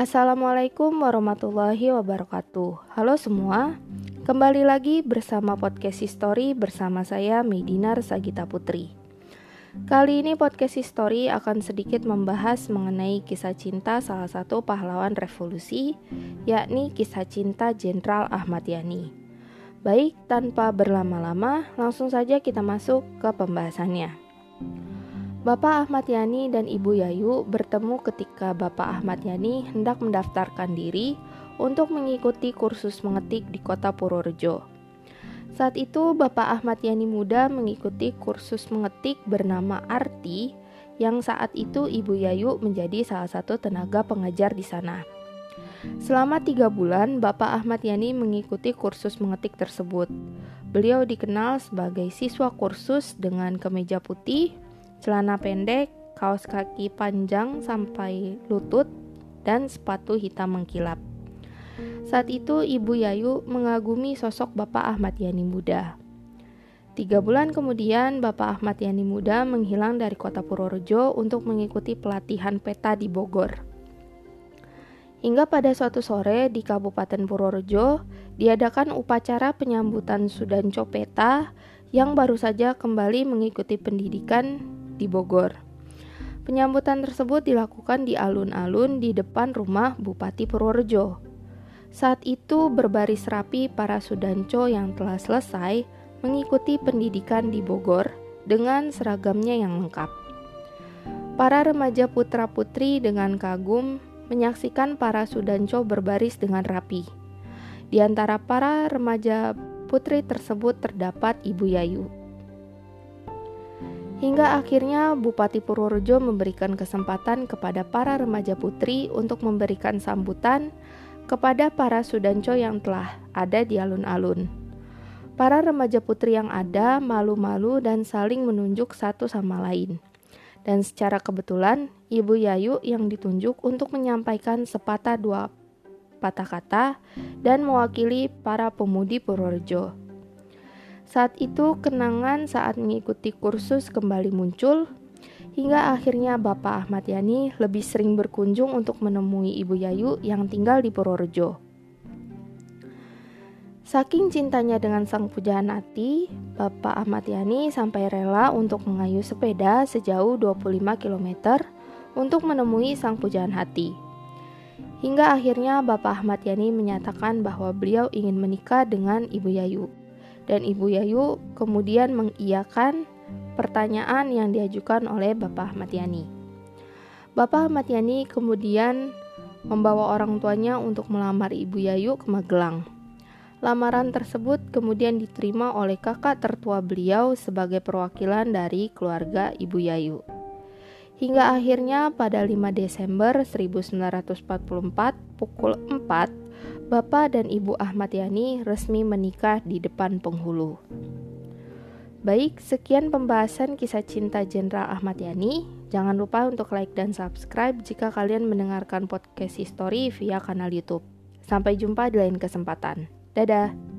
Assalamualaikum warahmatullahi wabarakatuh. Halo semua, kembali lagi bersama podcast History bersama saya Medinar Sagita Putri. Kali ini podcast History akan sedikit membahas mengenai kisah cinta salah satu pahlawan revolusi, yakni kisah cinta Jenderal Ahmad Yani. Baik, tanpa berlama-lama, langsung saja kita masuk ke pembahasannya. Bapak Ahmad Yani dan Ibu Yayu bertemu ketika Bapak Ahmad Yani hendak mendaftarkan diri untuk mengikuti kursus mengetik di kota Purworejo. Saat itu Bapak Ahmad Yani muda mengikuti kursus mengetik bernama Arti yang saat itu Ibu Yayu menjadi salah satu tenaga pengajar di sana. Selama tiga bulan, Bapak Ahmad Yani mengikuti kursus mengetik tersebut. Beliau dikenal sebagai siswa kursus dengan kemeja putih, celana pendek, kaos kaki panjang sampai lutut, dan sepatu hitam mengkilap. Saat itu Ibu Yayu mengagumi sosok Bapak Ahmad Yani muda. Tiga bulan kemudian, Bapak Ahmad Yani muda menghilang dari kota Purworejo untuk mengikuti pelatihan peta di Bogor. Hingga pada suatu sore di Kabupaten Purworejo, diadakan upacara penyambutan Sudanco Peta yang baru saja kembali mengikuti pendidikan di Bogor. Penyambutan tersebut dilakukan di alun-alun di depan rumah Bupati Purworejo. Saat itu berbaris rapi para sudanco yang telah selesai mengikuti pendidikan di Bogor dengan seragamnya yang lengkap. Para remaja putra-putri dengan kagum menyaksikan para sudanco berbaris dengan rapi. Di antara para remaja putri tersebut terdapat Ibu Yayu. Hingga akhirnya Bupati Purworejo memberikan kesempatan kepada para remaja putri untuk memberikan sambutan kepada para sudanco yang telah ada di alun-alun. Para remaja putri yang ada malu-malu dan saling menunjuk satu sama lain. Dan secara kebetulan, Ibu Yayu yang ditunjuk untuk menyampaikan sepatah dua patah kata dan mewakili para pemudi Purworejo. Saat itu kenangan saat mengikuti kursus kembali muncul, hingga akhirnya Bapak Ahmad Yani lebih sering berkunjung untuk menemui Ibu Yayu yang tinggal di Purworejo. Saking cintanya dengan sang pujaan hati, Bapak Ahmad Yani sampai rela untuk mengayuh sepeda sejauh 25 km untuk menemui sang pujaan hati. Hingga akhirnya Bapak Ahmad Yani menyatakan bahwa beliau ingin menikah dengan Ibu Yayu dan Ibu Yayu kemudian mengiyakan pertanyaan yang diajukan oleh Bapak Ahmad Yani. Bapak Ahmad Yani kemudian membawa orang tuanya untuk melamar Ibu Yayu ke Magelang. Lamaran tersebut kemudian diterima oleh kakak tertua beliau sebagai perwakilan dari keluarga Ibu Yayu. Hingga akhirnya pada 5 Desember 1944 pukul 4 Bapak dan Ibu Ahmad Yani resmi menikah di depan penghulu. Baik, sekian pembahasan kisah cinta Jenderal Ahmad Yani. Jangan lupa untuk like dan subscribe jika kalian mendengarkan podcast history via kanal YouTube. Sampai jumpa di lain kesempatan. Dadah.